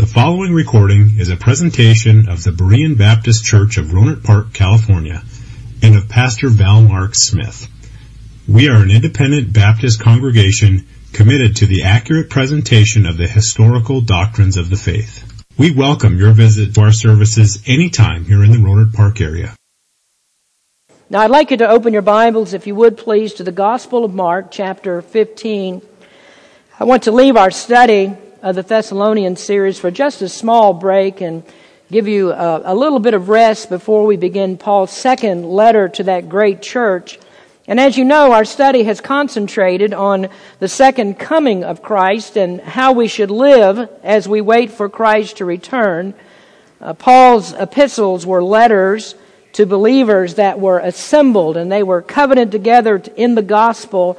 The following recording is a presentation of the Berean Baptist Church of Rohnert Park, California, and of Pastor Val Mark Smith. We are an independent Baptist congregation committed to the accurate presentation of the historical doctrines of the faith. We welcome your visit to our services anytime here in the Rohnert Park area. Now I'd like you to open your Bibles, if you would please, to the Gospel of Mark, chapter 15. I want to leave our study of the Thessalonian series for just a small break and give you a, a, little bit of rest before we begin Paul's second letter to that great church. And as you know, our study has concentrated on the second coming of Christ and how we should live as we wait for Christ to return. Uh, Paul's epistles were letters to believers that were assembled and they were covenanted together in the gospel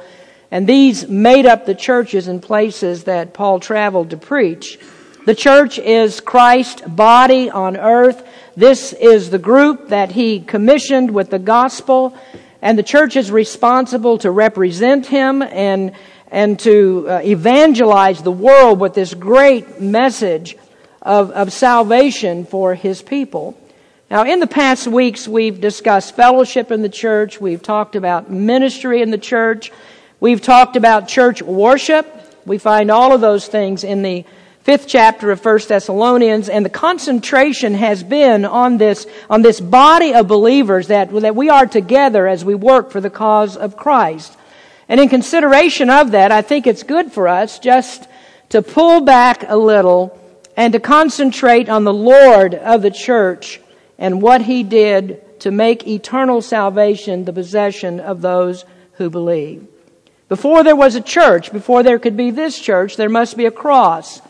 and these made up the churches and places that Paul traveled to preach. The church is Christ's body on earth. This is the group that he commissioned with the gospel, and the church is responsible to represent him and, and to uh, evangelize the world with this great message of, of salvation for his people. Now, in the past weeks, we've discussed fellowship in the church. We've talked about ministry in the church. We've talked about church worship. We find all of those things in the fifth chapter of 1 Thessalonians, and the concentration has been on this, on this body of believers that, that we are together as we work for the cause of Christ. And in consideration of that, I think it's good for us just to pull back a little and to concentrate on the Lord of the church and what He did to make eternal salvation the possession of those who believe. Before there was a church, before there could be this church, there must be a cross.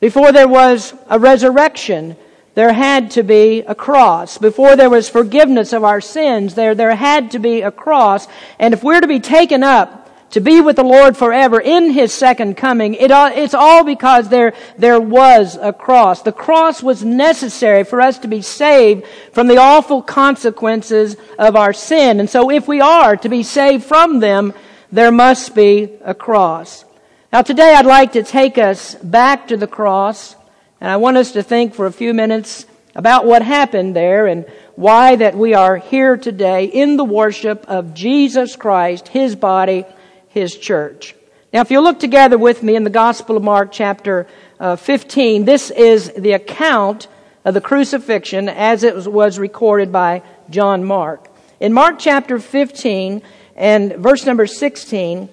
Before there was a resurrection, there had to be a cross. Before there was forgiveness of our sins, there, there had to be a cross. And if we're to be taken up to be with the Lord forever in His second coming, it, it's all because there, there was a cross. The cross was necessary for us to be saved from the awful consequences of our sin. And so if we are to be saved from them, there must be a cross. Now, today I'd like to take us back to the cross, and I want us to think for a few minutes about what happened there and why that we are here today in the worship of Jesus Christ, His body, His church. Now, if you look together with me in the Gospel of Mark, chapter uh, 15, this is the account of the crucifixion as it was recorded by John Mark. In Mark chapter 15, and verse number 16,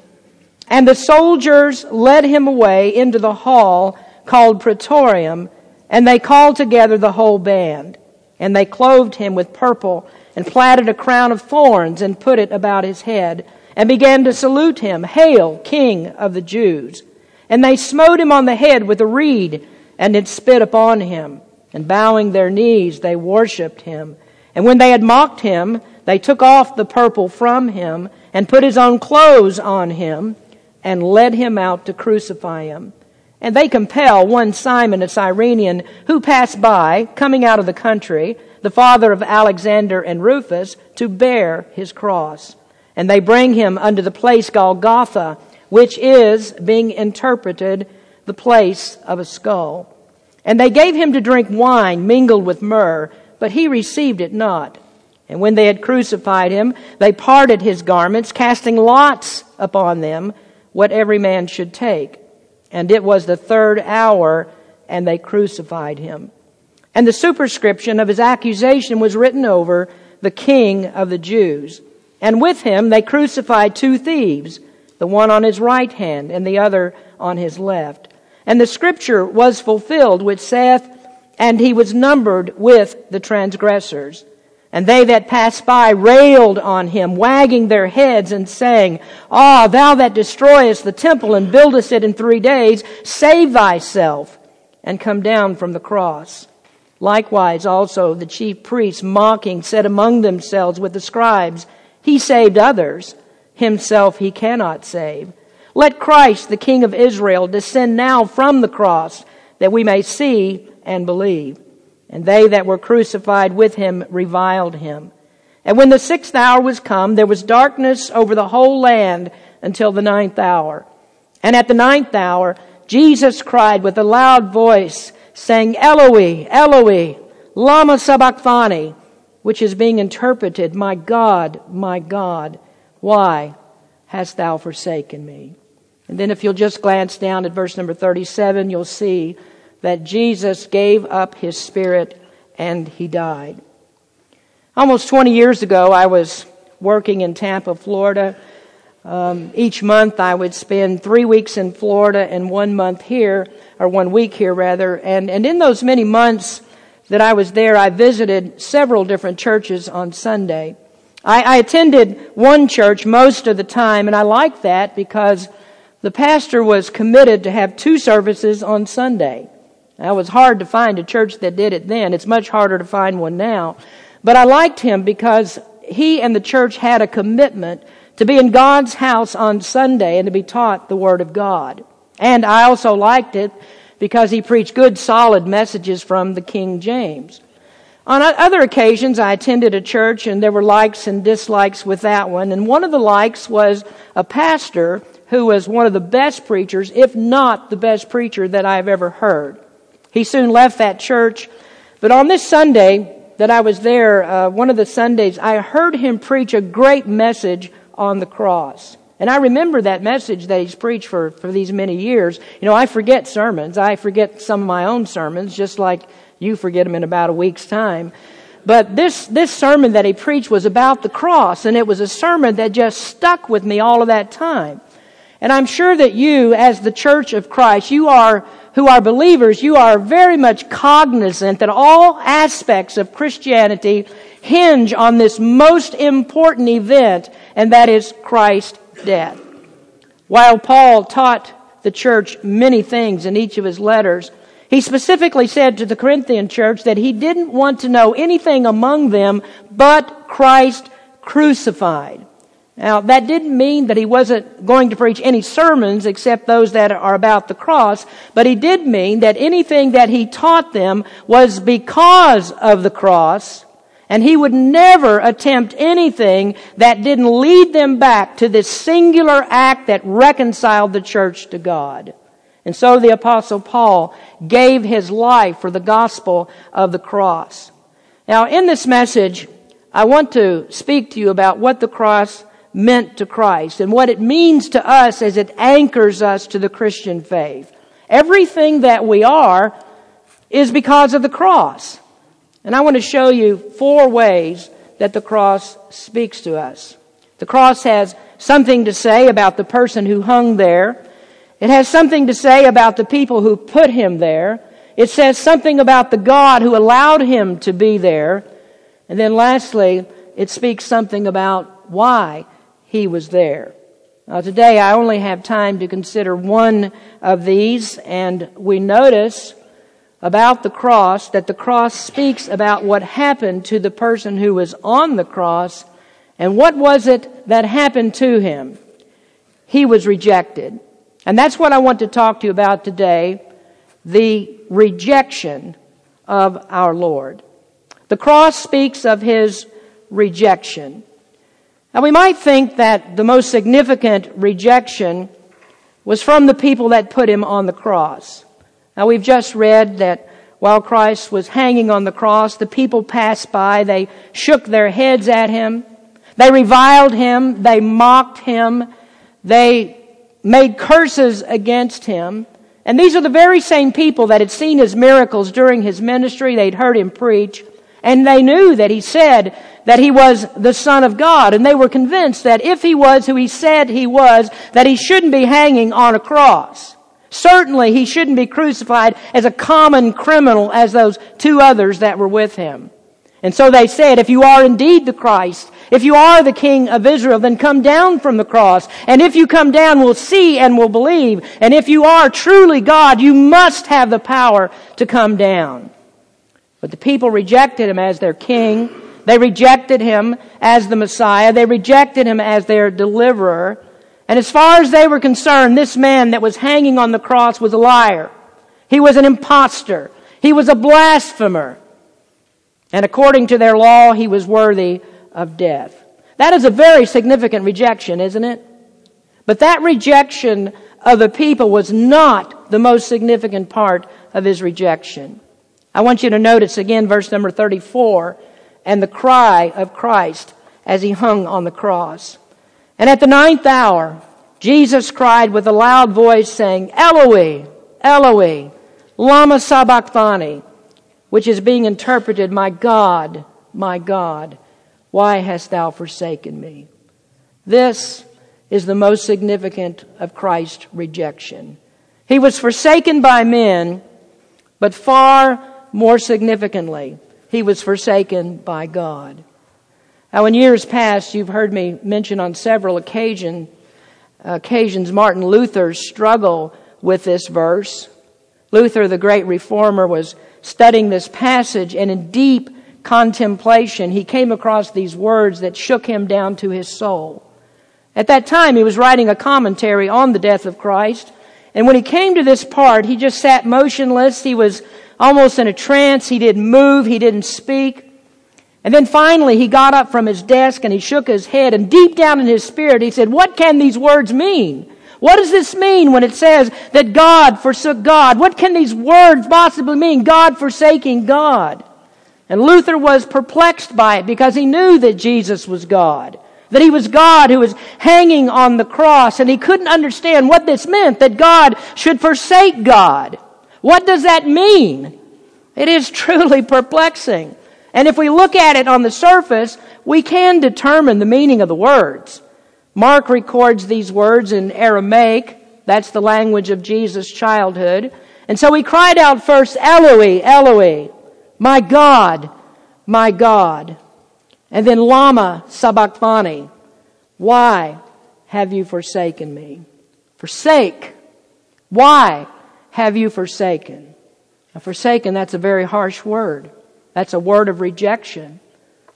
and the soldiers led him away into the hall called Praetorium, and they called together the whole band. And they clothed him with purple, and platted a crown of thorns, and put it about his head, and began to salute him, Hail, King of the Jews! And they smote him on the head with a reed, and did spit upon him. And bowing their knees, they worshipped him. And when they had mocked him, they took off the purple from him and put his own clothes on him and led him out to crucify him. And they compel one Simon, a Cyrenian, who passed by, coming out of the country, the father of Alexander and Rufus, to bear his cross. And they bring him unto the place called Golgotha, which is, being interpreted, the place of a skull. And they gave him to drink wine mingled with myrrh, but he received it not. And when they had crucified him, they parted his garments, casting lots upon them what every man should take. And it was the third hour, and they crucified him. And the superscription of his accusation was written over the King of the Jews. And with him they crucified two thieves, the one on his right hand and the other on his left. And the scripture was fulfilled which saith, And he was numbered with the transgressors. And they that passed by railed on him, wagging their heads and saying, Ah, thou that destroyest the temple and buildest it in three days, save thyself and come down from the cross. Likewise also the chief priests mocking said among themselves with the scribes, He saved others, himself he cannot save. Let Christ, the King of Israel, descend now from the cross that we may see and believe. And they that were crucified with him reviled him. And when the sixth hour was come, there was darkness over the whole land until the ninth hour. And at the ninth hour, Jesus cried with a loud voice, saying, Eloi, Eloi, lama sabachthani, which is being interpreted, My God, my God, why hast thou forsaken me? And then if you'll just glance down at verse number 37, you'll see that Jesus gave up his spirit and he died. Almost 20 years ago, I was working in Tampa, Florida. Um, each month, I would spend three weeks in Florida and one month here, or one week here rather. And, and in those many months that I was there, I visited several different churches on Sunday. I, I attended one church most of the time, and I liked that because the pastor was committed to have two services on Sunday. It was hard to find a church that did it then. It's much harder to find one now. But I liked him because he and the church had a commitment to be in God's house on Sunday and to be taught the Word of God. And I also liked it because he preached good, solid messages from the King James. On other occasions, I attended a church and there were likes and dislikes with that one. And one of the likes was a pastor who was one of the best preachers, if not the best preacher that I've ever heard. He soon left that church. But on this Sunday that I was there, uh, one of the Sundays, I heard him preach a great message on the cross. And I remember that message that he's preached for, for these many years. You know, I forget sermons. I forget some of my own sermons, just like you forget them in about a week's time. But this, this sermon that he preached was about the cross, and it was a sermon that just stuck with me all of that time. And I'm sure that you, as the church of Christ, you are who are believers, you are very much cognizant that all aspects of Christianity hinge on this most important event, and that is Christ's death. While Paul taught the church many things in each of his letters, he specifically said to the Corinthian church that he didn't want to know anything among them but Christ crucified. Now, that didn't mean that he wasn't going to preach any sermons except those that are about the cross, but he did mean that anything that he taught them was because of the cross, and he would never attempt anything that didn't lead them back to this singular act that reconciled the church to God. And so the apostle Paul gave his life for the gospel of the cross. Now, in this message, I want to speak to you about what the cross meant to Christ and what it means to us as it anchors us to the Christian faith. Everything that we are is because of the cross. And I want to show you four ways that the cross speaks to us. The cross has something to say about the person who hung there. It has something to say about the people who put him there. It says something about the God who allowed him to be there. And then lastly, it speaks something about why he was there. Now, today I only have time to consider one of these, and we notice about the cross that the cross speaks about what happened to the person who was on the cross, and what was it that happened to him? He was rejected. And that's what I want to talk to you about today the rejection of our Lord. The cross speaks of his rejection. Now we might think that the most significant rejection was from the people that put him on the cross. Now we've just read that while Christ was hanging on the cross, the people passed by, they shook their heads at him, they reviled him, they mocked him, they made curses against him. And these are the very same people that had seen his miracles during his ministry. They'd heard him preach. And they knew that he said that he was the Son of God. And they were convinced that if he was who he said he was, that he shouldn't be hanging on a cross. Certainly he shouldn't be crucified as a common criminal as those two others that were with him. And so they said, if you are indeed the Christ, if you are the King of Israel, then come down from the cross. And if you come down, we'll see and we'll believe. And if you are truly God, you must have the power to come down. But the people rejected him as their king. They rejected him as the Messiah. They rejected him as their deliverer. And as far as they were concerned, this man that was hanging on the cross was a liar. He was an impostor. He was a blasphemer. And according to their law, he was worthy of death. That is a very significant rejection, isn't it? But that rejection of the people was not the most significant part of his rejection. I want you to notice again verse number 34 and the cry of Christ as he hung on the cross. And at the ninth hour, Jesus cried with a loud voice saying, Eloi, Eloi, lama sabachthani, which is being interpreted, my God, my God, why hast thou forsaken me? This is the most significant of Christ's rejection. He was forsaken by men, but far more significantly, he was forsaken by God. Now, in years past, you've heard me mention on several occasion, occasions Martin Luther's struggle with this verse. Luther, the great reformer, was studying this passage, and in deep contemplation, he came across these words that shook him down to his soul. At that time, he was writing a commentary on the death of Christ, and when he came to this part, he just sat motionless. He was almost in a trance. He didn't move. He didn't speak. And then finally, he got up from his desk and he shook his head, and deep down in his spirit, he said, What can these words mean? What does this mean when it says that God forsook God? What can these words possibly mean? God forsaking God. And Luther was perplexed by it because he knew that Jesus was God. That he was God who was hanging on the cross and he couldn't understand what this meant, that God should forsake God. What does that mean? It is truly perplexing. And if we look at it on the surface, we can determine the meaning of the words. Mark records these words in Aramaic. That's the language of Jesus' childhood. And so he cried out first, Eloi, Eloi, my God, my God. And then Lama Sabachthani, why have you forsaken me? Forsake. Why have you forsaken? Now, forsaken, that's a very harsh word. That's a word of rejection.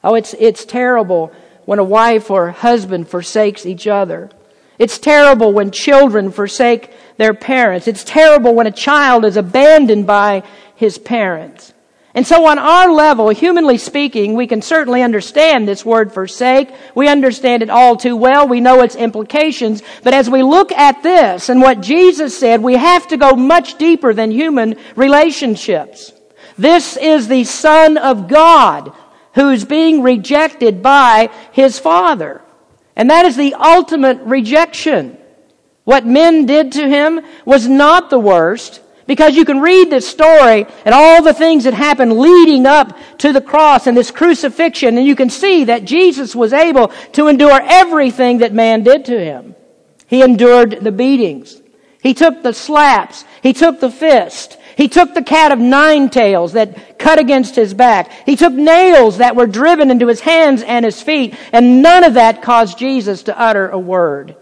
Oh, it's, it's terrible when a wife or husband forsakes each other. It's terrible when children forsake their parents. It's terrible when a child is abandoned by his parents. And so on our level, humanly speaking, we can certainly understand this word forsake. We understand it all too well. We know its implications. But as we look at this and what Jesus said, we have to go much deeper than human relationships. This is the Son of God who's being rejected by his father. And that is the ultimate rejection. What men did to him was not the worst, because you can read this story and all the things that happened leading up to the cross and this crucifixion, and you can see that Jesus was able to endure everything that man did to him. He endured the beatings. He took the slaps. He took the fist. He took the cat of nine tails that cut against his back. He took nails that were driven into his hands and his feet, and none of that caused Jesus to utter a word.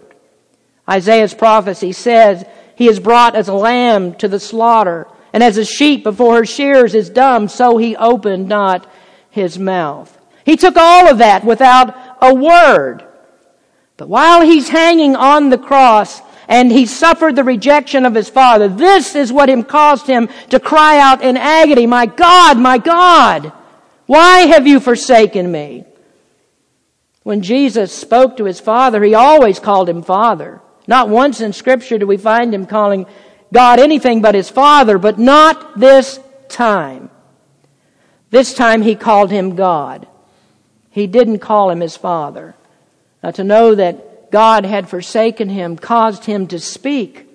Isaiah's prophecy says, He is brought as a lamb to the slaughter, and as a sheep before her shears is dumb, so he opened not his mouth. He took all of that without a word. But while he's hanging on the cross, and he suffered the rejection of his father. This is what him caused him to cry out in agony, My God, my God, why have you forsaken me? When Jesus spoke to his father, he always called him father. Not once in scripture do we find him calling God anything but his father, but not this time. This time he called him God. He didn't call him his father. Now to know that God had forsaken him caused him to speak.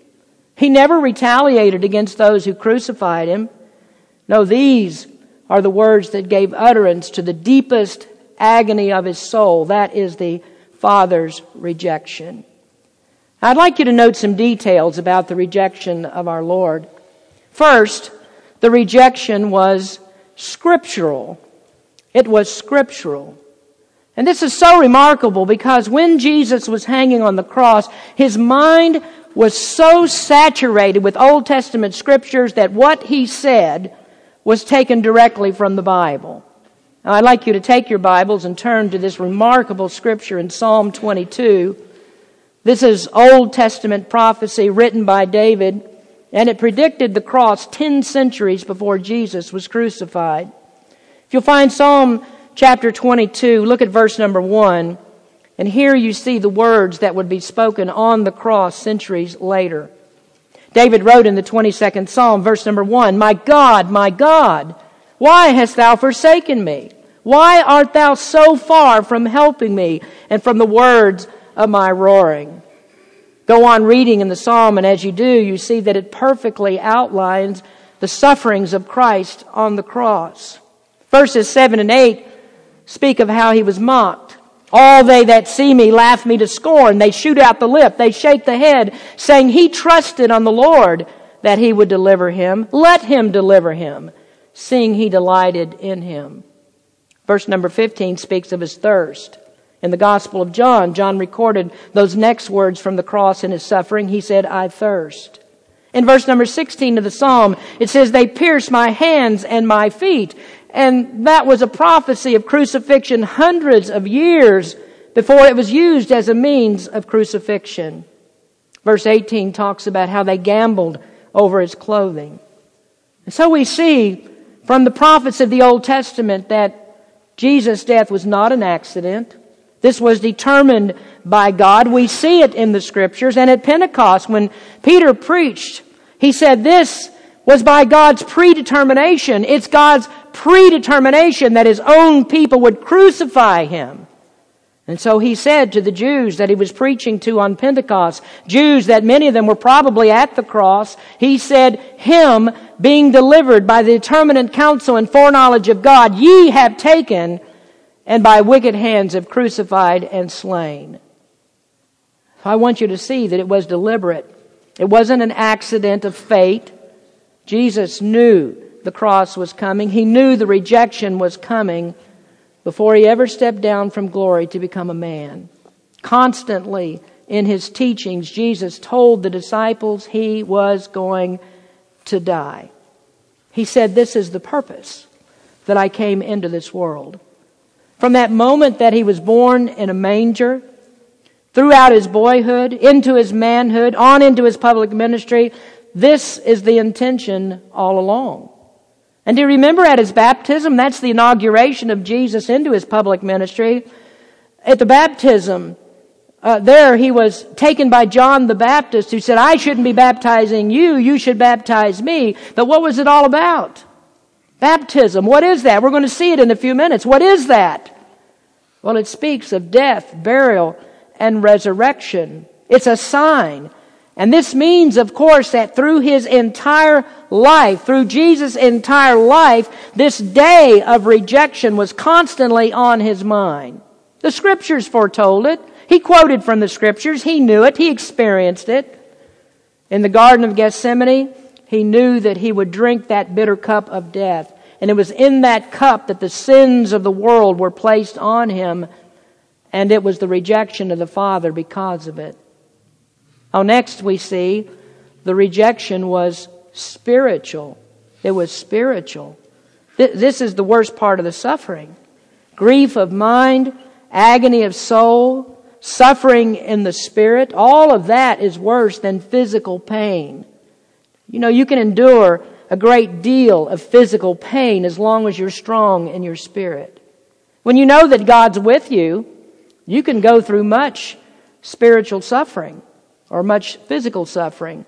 He never retaliated against those who crucified him. No, these are the words that gave utterance to the deepest agony of his soul. That is the Father's rejection. I'd like you to note some details about the rejection of our Lord. First, the rejection was scriptural. It was scriptural. And this is so remarkable because when Jesus was hanging on the cross, his mind was so saturated with Old Testament scriptures that what he said was taken directly from the Bible. Now, I'd like you to take your Bibles and turn to this remarkable scripture in Psalm 22. This is Old Testament prophecy written by David, and it predicted the cross 10 centuries before Jesus was crucified. If you'll find Psalm chapter 22, look at verse number 1. And here you see the words that would be spoken on the cross centuries later. David wrote in the 22nd Psalm, verse number 1, My God, my God, why hast thou forsaken me? Why art thou so far from helping me and from the words of my roaring? Go on reading in the psalm, and as you do, you see that it perfectly outlines the sufferings of Christ on the cross. Verses 7 and 8 speak of how he was mocked. All they that see me laugh me to scorn. They shoot out the lip. They shake the head, saying, He trusted on the Lord that he would deliver him. Let him deliver him, seeing he delighted in him. Verse number 15 speaks of his thirst. In the Gospel of John, John recorded those next words from the cross in his suffering. He said, I thirst. In verse number 16 of the Psalm, it says, They pierced my hands and my feet. And that was a prophecy of crucifixion hundreds of years before it was used as a means of crucifixion. Verse 18 talks about how they gambled over his clothing. And so we see from the prophets of the Old Testament that Jesus' death was not an accident. This was determined by God. We see it in the scriptures. And at Pentecost, when Peter preached, he said this was by God's predetermination. It's God's predetermination that his own people would crucify him. And so he said to the Jews that he was preaching to on Pentecost, Jews that many of them were probably at the cross, he said, Him being delivered by the determinate counsel and foreknowledge of God, ye have taken and by wicked hands have crucified and slain. I want you to see that it was deliberate. It wasn't an accident of fate. Jesus knew the cross was coming. He knew the rejection was coming before he ever stepped down from glory to become a man. Constantly in his teachings, Jesus told the disciples he was going to die. He said, This is the purpose that I came into this world. From that moment that he was born in a manger, throughout his boyhood, into his manhood, on into his public ministry, this is the intention all along. And do you remember at his baptism? That's the inauguration of Jesus into his public ministry. At the baptism, uh, there he was taken by John the Baptist who said, I shouldn't be baptizing you, you should baptize me. But what was it all about? Baptism. What is that? We're going to see it in a few minutes. What is that? Well, it speaks of death, burial, and resurrection. It's a sign. And this means, of course, that through his entire life, through Jesus' entire life, this day of rejection was constantly on his mind. The scriptures foretold it. He quoted from the scriptures. He knew it. He experienced it. In the Garden of Gethsemane, he knew that he would drink that bitter cup of death. And it was in that cup that the sins of the world were placed on him, and it was the rejection of the Father because of it. Oh, next we see the rejection was spiritual. It was spiritual. This is the worst part of the suffering. Grief of mind, agony of soul, suffering in the spirit, all of that is worse than physical pain. You know, you can endure a great deal of physical pain as long as you're strong in your spirit. When you know that God's with you, you can go through much spiritual suffering or much physical suffering.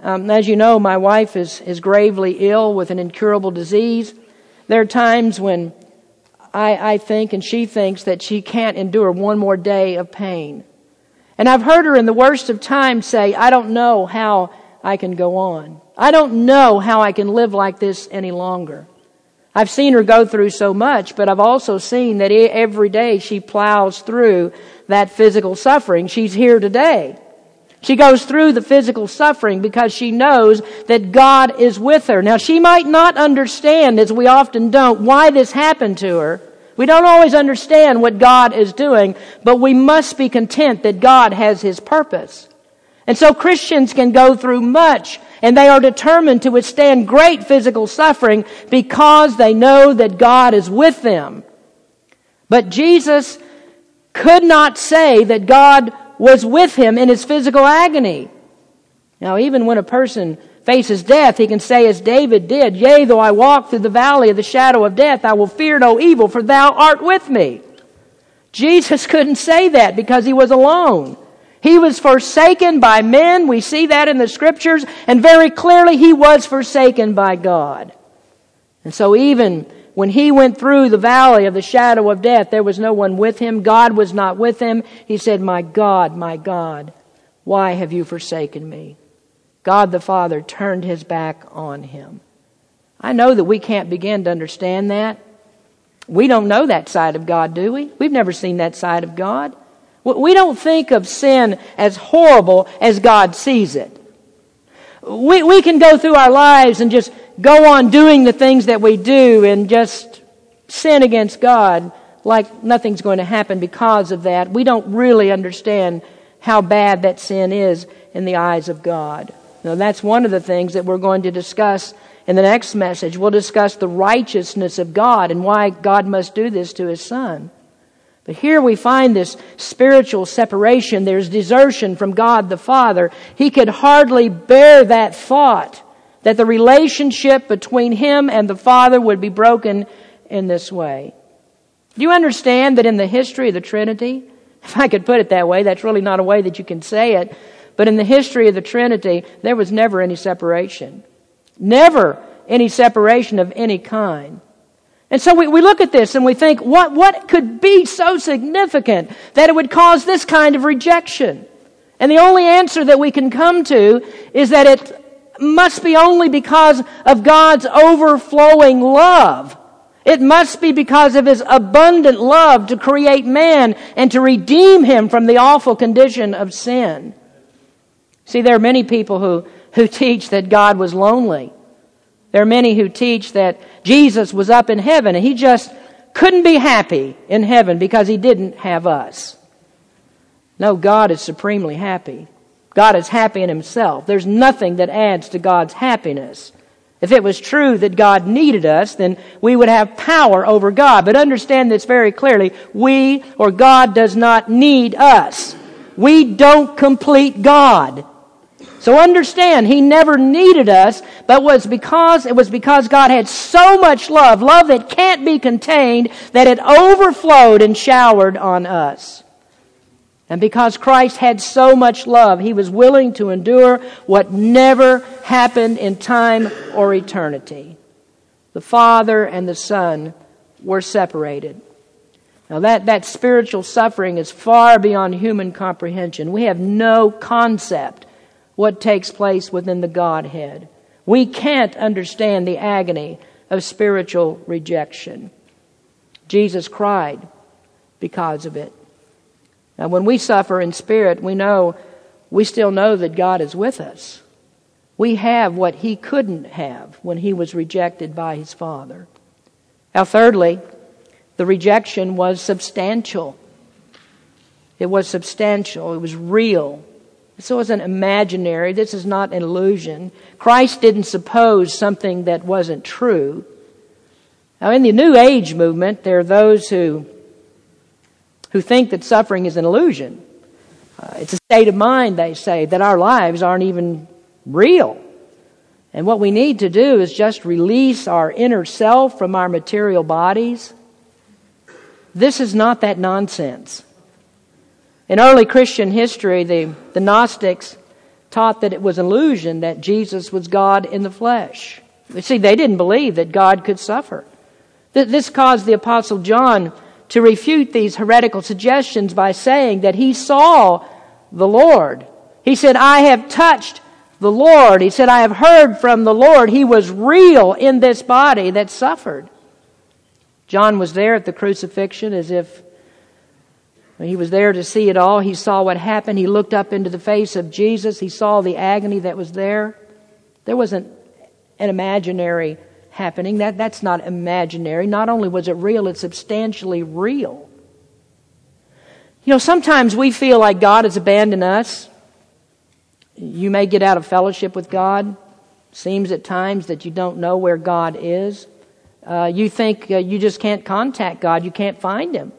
Um, as you know, my wife is, is gravely ill with an incurable disease. There are times when I, I think and she thinks that she can't endure one more day of pain. And I've heard her in the worst of times say, I don't know how I can go on. I don't know how I can live like this any longer. I've seen her go through so much, but I've also seen that every day she plows through that physical suffering. She's here today. She goes through the physical suffering because she knows that God is with her. Now, she might not understand, as we often don't, why this happened to her. We don't always understand what God is doing, but we must be content that God has His purpose. And so Christians can go through much and they are determined to withstand great physical suffering because they know that God is with them. But Jesus could not say that God was with him in his physical agony. Now, even when a person faces death, he can say, as David did, Yea, though I walk through the valley of the shadow of death, I will fear no evil, for thou art with me. Jesus couldn't say that because he was alone. He was forsaken by men. We see that in the scriptures. And very clearly, he was forsaken by God. And so even when he went through the valley of the shadow of death, there was no one with him. God was not with him. He said, My God, my God, why have you forsaken me? God the Father turned his back on him. I know that we can't begin to understand that. We don't know that side of God, do we? We've never seen that side of God. We don't think of sin as horrible as God sees it. We, we can go through our lives and just go on doing the things that we do and just sin against God like nothing's going to happen because of that. We don't really understand how bad that sin is in the eyes of God. Now, that's one of the things that we're going to discuss in the next message. We'll discuss the righteousness of God and why God must do this to His Son. But here we find this spiritual separation. There's desertion from God the Father. He could hardly bear that thought that the relationship between him and the Father would be broken in this way. Do you understand that in the history of the Trinity, if I could put it that way, that's really not a way that you can say it, but in the history of the Trinity, there was never any separation. Never any separation of any kind. And so we, we look at this and we think, what, what could be so significant that it would cause this kind of rejection? And the only answer that we can come to is that it must be only because of God's overflowing love. It must be because of His abundant love to create man and to redeem him from the awful condition of sin. See, there are many people who, who teach that God was lonely. There are many who teach that Jesus was up in heaven and he just couldn't be happy in heaven because he didn't have us. No, God is supremely happy. God is happy in himself. There's nothing that adds to God's happiness. If it was true that God needed us, then we would have power over God. But understand this very clearly. We or God does not need us. We don't complete God. So understand, He never needed us, but was because, it was because God had so much love, love that can't be contained, that it overflowed and showered on us. And because Christ had so much love, He was willing to endure what never happened in time or eternity. The Father and the Son were separated. Now that, that spiritual suffering is far beyond human comprehension. We have no concept what takes place within the Godhead. We can't understand the agony of spiritual rejection. Jesus cried because of it. Now, when we suffer in spirit, we know, we still know that God is with us. We have what he couldn't have when he was rejected by his Father. Now, thirdly, the rejection was substantial. It was substantial. It was real. This wasn't imaginary. This is not an illusion. Christ didn't suppose something that wasn't true. Now, in the New Age movement, there are those who, who think that suffering is an illusion. Uh, it's a state of mind, they say, that our lives aren't even real. And what we need to do is just release our inner self from our material bodies. This is not that nonsense. In early Christian history, the, the Gnostics taught that it was illusion that Jesus was God in the flesh. You see, they didn't believe that God could suffer. This caused the Apostle John to refute these heretical suggestions by saying that he saw the Lord. He said, I have touched the Lord. He said, I have heard from the Lord. He was real in this body that suffered. John was there at the crucifixion as if he was there to see it all. He saw what happened. He looked up into the face of Jesus. He saw the agony that was there. There wasn't an imaginary happening. That, that's not imaginary. Not only was it real, it's substantially real. You know, sometimes we feel like God has abandoned us. You may get out of fellowship with God. Seems at times that you don't know where God is. Uh, you think uh, you just can't contact God. You can't find Him.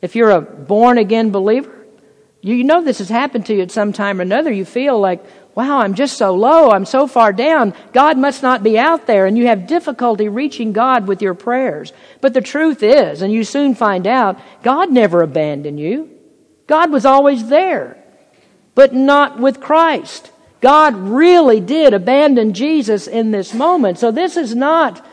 If you're a born again believer, you know this has happened to you at some time or another. You feel like, wow, I'm just so low. I'm so far down. God must not be out there. And you have difficulty reaching God with your prayers. But the truth is, and you soon find out, God never abandoned you. God was always there. but not with Christ. God really did abandon Jesus in this moment. So this is not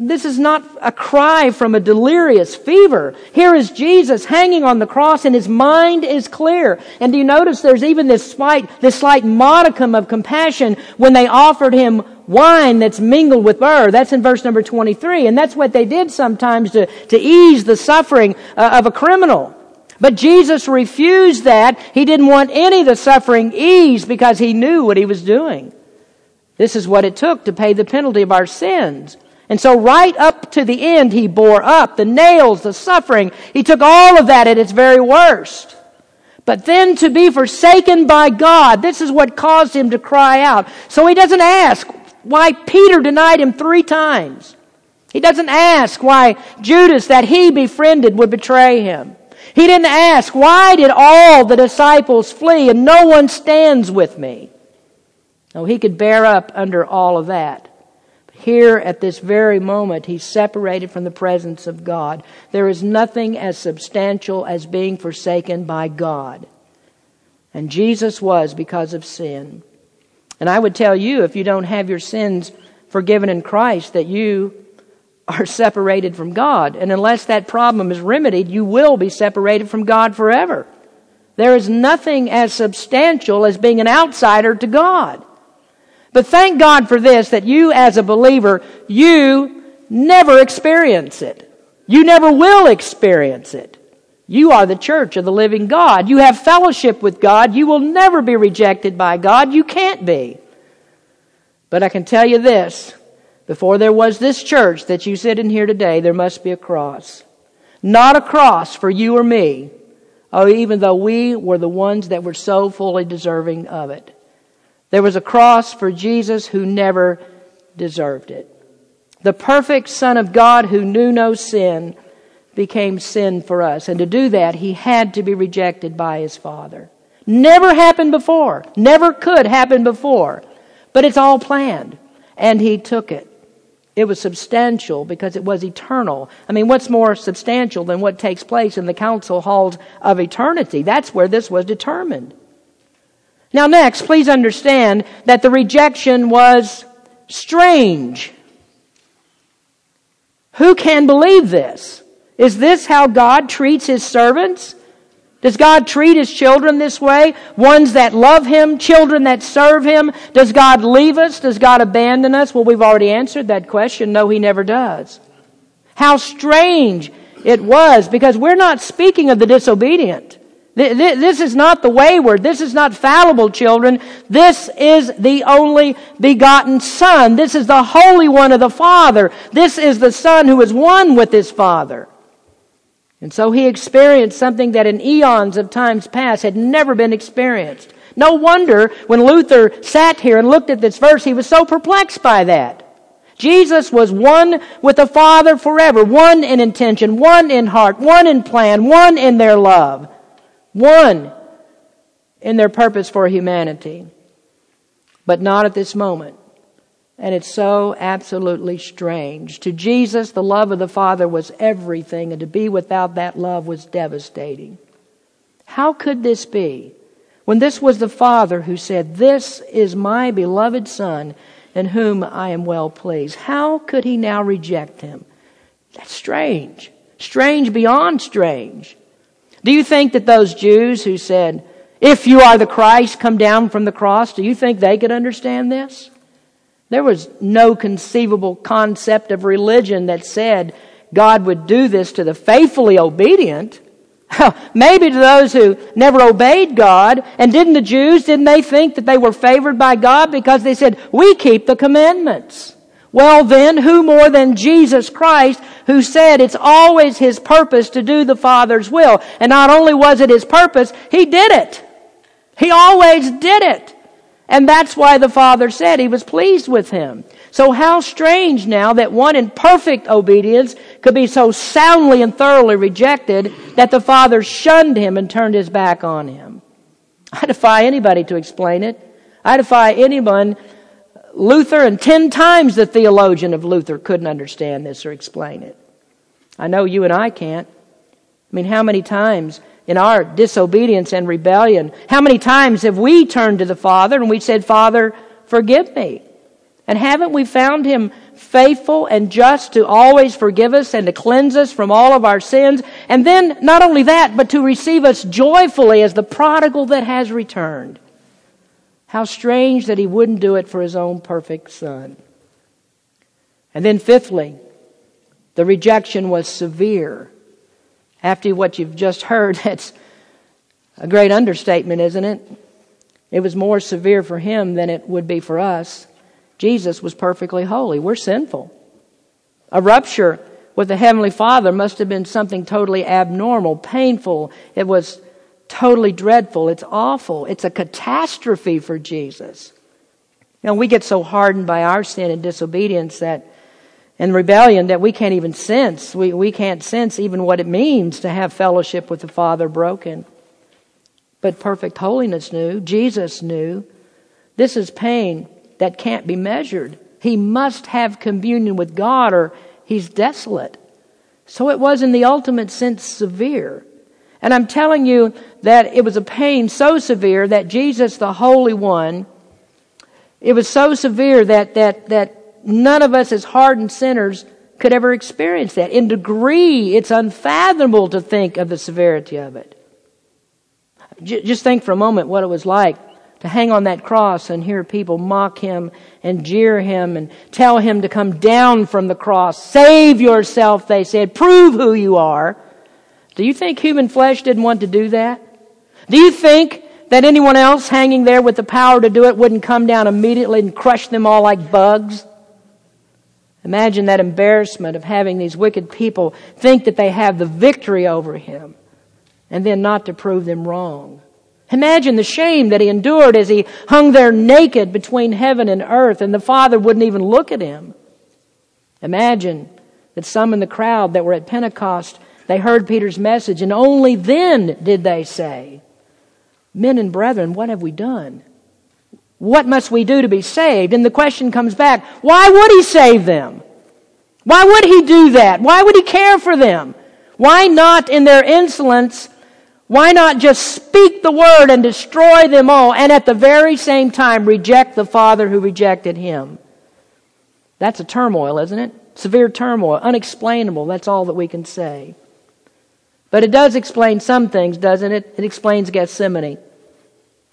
this is not a cry from a delirious fever. Here is Jesus hanging on the cross and his mind is clear. And do you notice there's even this slight, this slight modicum of compassion when they offered him wine that's mingled with myrrh. That's in verse number 23. And that's what they did sometimes to, to ease the suffering uh, of a criminal. But Jesus refused that. He didn't want any of the suffering eased because he knew what he was doing. This is what it took to pay the penalty of our sins. And so right up to the end, he bore up the nails, the suffering. He took all of that at its very worst. But then to be forsaken by God, this is what caused him to cry out. So he doesn't ask why Peter denied him three times. He doesn't ask why Judas that he befriended would betray him. He didn't ask, why did all the disciples flee and no one stands with me? No, he could bear up under all of that. Here at this very moment, he's separated from the presence of God. There is nothing as substantial as being forsaken by God. And Jesus was because of sin. And I would tell you, if you don't have your sins forgiven in Christ, that you are separated from God. And unless that problem is remedied, you will be separated from God forever. There is nothing as substantial as being an outsider to God. But thank God for this, that you as a believer, you never experience it. You never will experience it. You are the church of the living God. You have fellowship with God. You will never be rejected by God. You can't be. But I can tell you this before there was this church that you sit in here today, there must be a cross. Not a cross for you or me, oh, even though we were the ones that were so fully deserving of it. There was a cross for Jesus who never deserved it. The perfect Son of God who knew no sin became sin for us. And to do that, he had to be rejected by his Father. Never happened before. Never could happen before. But it's all planned. And he took it. It was substantial because it was eternal. I mean, what's more substantial than what takes place in the council halls of eternity? That's where this was determined. Now, next, please understand that the rejection was strange. Who can believe this? Is this how God treats his servants? Does God treat his children this way? Ones that love him, children that serve him? Does God leave us? Does God abandon us? Well, we've already answered that question. No, he never does. How strange it was because we're not speaking of the disobedient. This is not the wayward. This is not fallible children. This is the only begotten Son. This is the Holy One of the Father. This is the Son who is one with his Father. And so he experienced something that in eons of times past had never been experienced. No wonder when Luther sat here and looked at this verse, he was so perplexed by that. Jesus was one with the Father forever, one in intention, one in heart, one in plan, one in their love. One in their purpose for humanity, but not at this moment. And it's so absolutely strange. To Jesus, the love of the Father was everything, and to be without that love was devastating. How could this be? When this was the Father who said, This is my beloved Son, in whom I am well pleased. How could he now reject him? That's strange. Strange beyond strange. Do you think that those Jews who said, if you are the Christ, come down from the cross, do you think they could understand this? There was no conceivable concept of religion that said God would do this to the faithfully obedient. Maybe to those who never obeyed God. And didn't the Jews, didn't they think that they were favored by God because they said, we keep the commandments? Well then, who more than Jesus Christ who said it's always His purpose to do the Father's will. And not only was it His purpose, He did it. He always did it. And that's why the Father said He was pleased with Him. So how strange now that one in perfect obedience could be so soundly and thoroughly rejected that the Father shunned Him and turned His back on Him. I defy anybody to explain it. I defy anyone Luther and ten times the theologian of Luther couldn't understand this or explain it. I know you and I can't. I mean, how many times in our disobedience and rebellion. How many times have we turned to the Father and we said, Father, forgive me? And haven't we found Him faithful and just to always forgive us and to cleanse us from all of our sins? And then, not only that, but to receive us joyfully as the prodigal that has returned. How strange that He wouldn't do it for His own perfect Son. And then, fifthly, the rejection was severe. After what you've just heard, that's a great understatement, isn't it? It was more severe for him than it would be for us. Jesus was perfectly holy. We're sinful. A rupture with the Heavenly Father must have been something totally abnormal, painful. It was totally dreadful. It's awful. It's a catastrophe for Jesus. Now, we get so hardened by our sin and disobedience that and rebellion that we can't even sense. We, we can't sense even what it means to have fellowship with the Father broken. But perfect holiness knew, Jesus knew, this is pain that can't be measured. He must have communion with God or he's desolate. So it was in the ultimate sense severe. And I'm telling you that it was a pain so severe that Jesus, the Holy One, it was so severe that, that, that none of us as hardened sinners could ever experience that. In degree, it's unfathomable to think of the severity of it. Just think for a moment what it was like to hang on that cross and hear people mock him and jeer him and tell him to come down from the cross. Save yourself, they said. Prove who you are. Do you think human flesh didn't want to do that? Do you think that anyone else hanging there with the power to do it wouldn't come down immediately and crush them all like bugs? Imagine that embarrassment of having these wicked people think that they have the victory over him and then not to prove them wrong. Imagine the shame that he endured as he hung there naked between heaven and earth and the Father wouldn't even look at him. Imagine that some in the crowd that were at Pentecost, they heard Peter's message and only then did they say, Men and brethren, what have we done? What must we do to be saved? And the question comes back, why would he save them? Why would he do that? Why would he care for them? Why not in their insolence? Why not just speak the word and destroy them all and at the very same time reject the Father who rejected him? That's a turmoil, isn't it? Severe turmoil, unexplainable. That's all that we can say. But it does explain some things, doesn't it? It explains Gethsemane.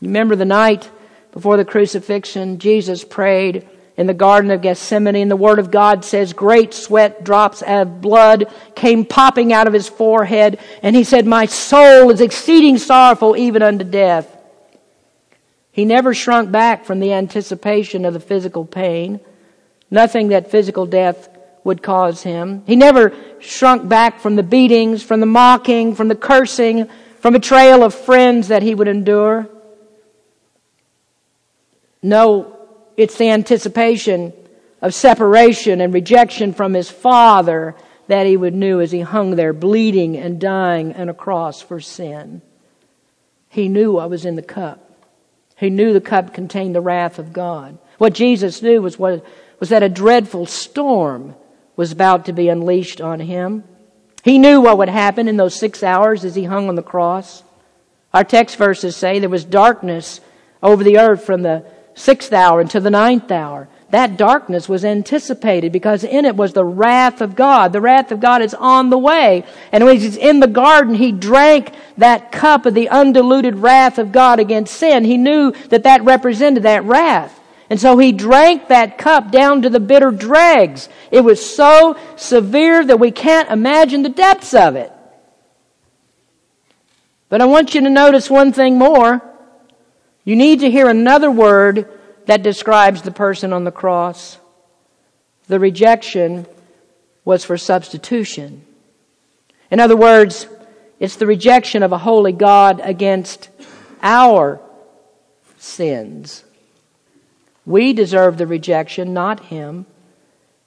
Remember the night before the crucifixion, Jesus prayed in the Garden of Gethsemane, and the Word of God says great sweat drops of blood came popping out of his forehead, and he said, My soul is exceeding sorrowful even unto death. He never shrunk back from the anticipation of the physical pain, nothing that physical death would cause him. He never shrunk back from the beatings, from the mocking, from the cursing, from betrayal of friends that he would endure. No, it's the anticipation of separation and rejection from his father that he would knew as he hung there bleeding and dying on a cross for sin. He knew what was in the cup. He knew the cup contained the wrath of God. What Jesus knew was, what, was that a dreadful storm was about to be unleashed on him. He knew what would happen in those six hours as he hung on the cross. Our text verses say there was darkness over the earth from the sixth hour until the ninth hour. That darkness was anticipated because in it was the wrath of God. The wrath of God is on the way. And when he's in the garden, he drank that cup of the undiluted wrath of God against sin. He knew that that represented that wrath. And so he drank that cup down to the bitter dregs. It was so severe that we can't imagine the depths of it. But I want you to notice one thing more. You need to hear another word that describes the person on the cross. The rejection was for substitution. In other words, it's the rejection of a holy God against our sins. We deserve the rejection, not Him.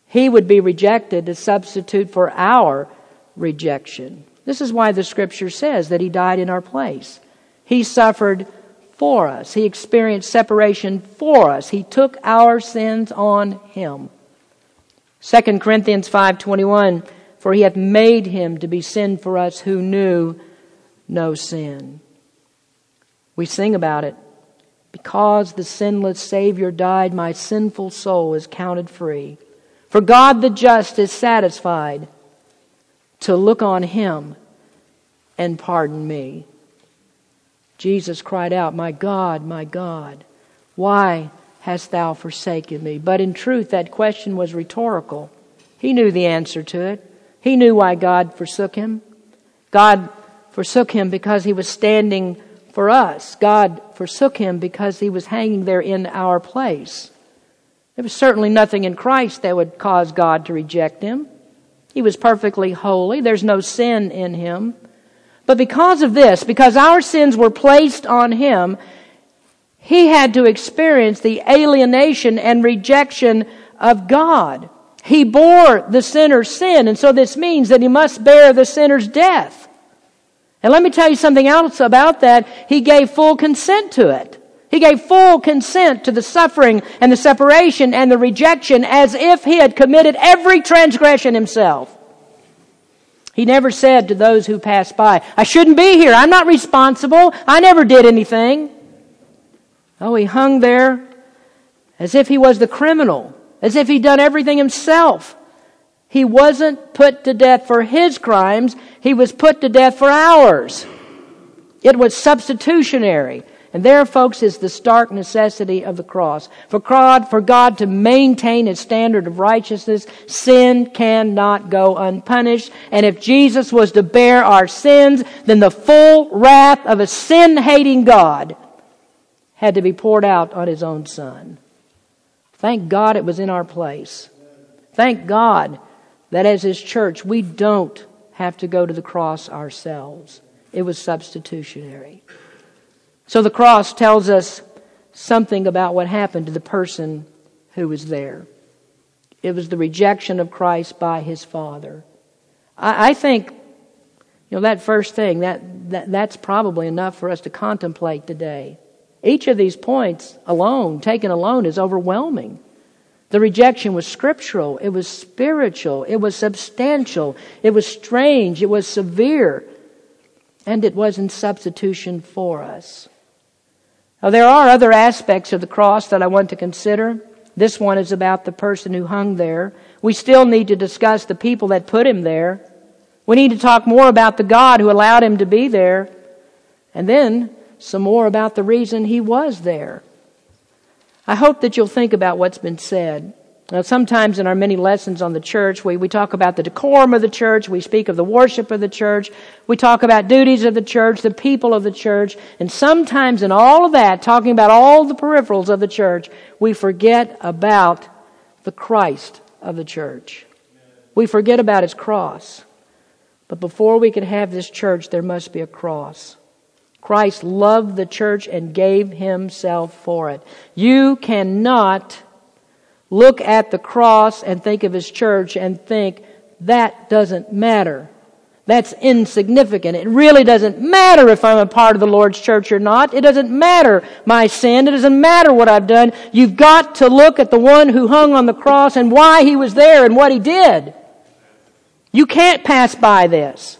He would be rejected to substitute for our rejection. This is why the scripture says that He died in our place. He suffered for us. He experienced separation for us. He took our sins on him. 2 Corinthians 5:21 For he hath made him to be sin for us who knew no sin. We sing about it. Because the sinless Savior died, my sinful soul is counted free. For God the just is satisfied to look on him and pardon me. Jesus cried out, My God, my God, why hast thou forsaken me? But in truth, that question was rhetorical. He knew the answer to it. He knew why God forsook him. God forsook him because he was standing for us. God forsook him because he was hanging there in our place. There was certainly nothing in Christ that would cause God to reject him. He was perfectly holy. There's no sin in him. But because of this, because our sins were placed on him, he had to experience the alienation and rejection of God. He bore the sinner's sin, and so this means that he must bear the sinner's death. And let me tell you something else about that. He gave full consent to it. He gave full consent to the suffering and the separation and the rejection as if he had committed every transgression himself. He never said to those who passed by, I shouldn't be here. I'm not responsible. I never did anything. Oh, he hung there as if he was the criminal, as if he'd done everything himself. He wasn't put to death for his crimes, he was put to death for ours. It was substitutionary. And there, folks, is the stark necessity of the cross. For God, for God to maintain His standard of righteousness, sin cannot go unpunished. And if Jesus was to bear our sins, then the full wrath of a sin-hating God had to be poured out on His own Son. Thank God it was in our place. Thank God that as His church, we don't have to go to the cross ourselves. It was substitutionary. So the cross tells us something about what happened to the person who was there. It was the rejection of Christ by his Father. I, I think, you know, that first thing, that, that, that's probably enough for us to contemplate today. Each of these points alone, taken alone, is overwhelming. The rejection was scriptural, it was spiritual, it was substantial, it was strange, it was severe, and it was in substitution for us. Now, there are other aspects of the cross that I want to consider. This one is about the person who hung there. We still need to discuss the people that put him there. We need to talk more about the God who allowed him to be there. And then some more about the reason he was there. I hope that you'll think about what's been said. Now, sometimes in our many lessons on the church, we, we talk about the decorum of the church, we speak of the worship of the church, we talk about duties of the church, the people of the church, and sometimes in all of that, talking about all the peripherals of the church, we forget about the Christ of the church. We forget about his cross. But before we can have this church, there must be a cross. Christ loved the church and gave himself for it. You cannot look at the cross and think of his church and think, that doesn't matter. That's insignificant. It really doesn't matter if I'm a part of the Lord's church or not. It doesn't matter my sin. It doesn't matter what I've done. You've got to look at the one who hung on the cross and why he was there and what he did. You can't pass by this.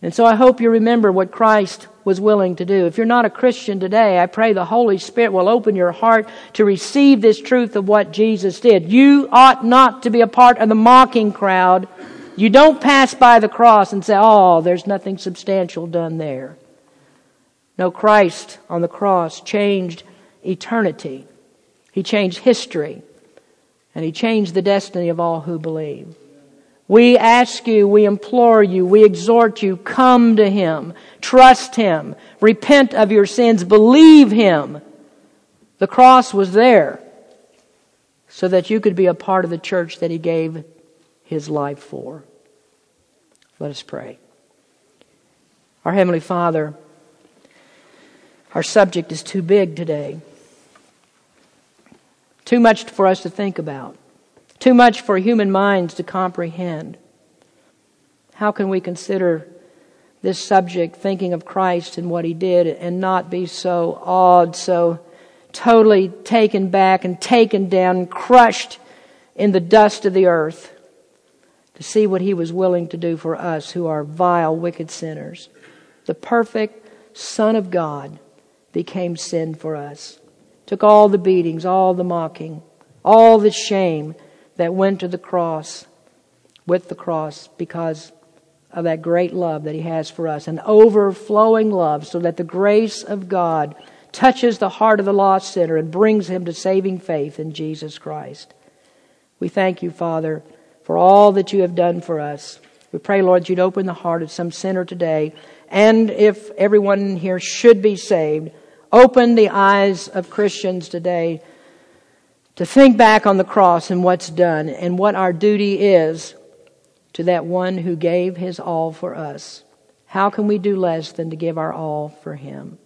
And so I hope you remember what Christ was willing to do. If you're not a Christian today, I pray the Holy Spirit will open your heart to receive this truth of what Jesus did. You ought not to be a part of the mocking crowd. You don't pass by the cross and say, oh, there's nothing substantial done there. No, Christ on the cross changed eternity. He changed history. And He changed the destiny of all who believe. We ask you, we implore you, we exhort you, come to Him, trust Him, repent of your sins, believe Him. The cross was there so that you could be a part of the church that He gave His life for. Let us pray. Our Heavenly Father, our subject is too big today, too much for us to think about too much for human minds to comprehend. How can we consider this subject, thinking of Christ and what he did, and not be so awed, so totally taken back and taken down and crushed in the dust of the earth to see what he was willing to do for us who are vile, wicked sinners? the perfect Son of God, became sin for us. Took all the beatings, all the mocking, all the shame that went to the cross with the cross because of that great love that He has for us, an overflowing love, so that the grace of God touches the heart of the lost sinner and brings him to saving faith in Jesus Christ. We thank you, Father, for all that you have done for us. We pray, Lord, you'd open the heart of some sinner today, and if everyone here should be saved, open the eyes of Christians today to think back on the cross and what's done and what our duty is to that one who gave his all for us. How can we do less than to give our all for him?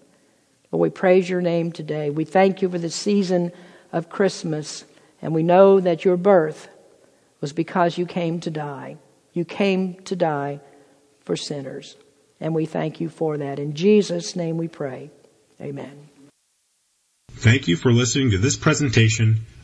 Lord, we praise your name today. We thank you for the season of Christmas, and we know that your birth was because you came to die. You came to die for sinners. And we thank you for that. In Jesus' name we pray. Amen. Thank you for listening to this presentation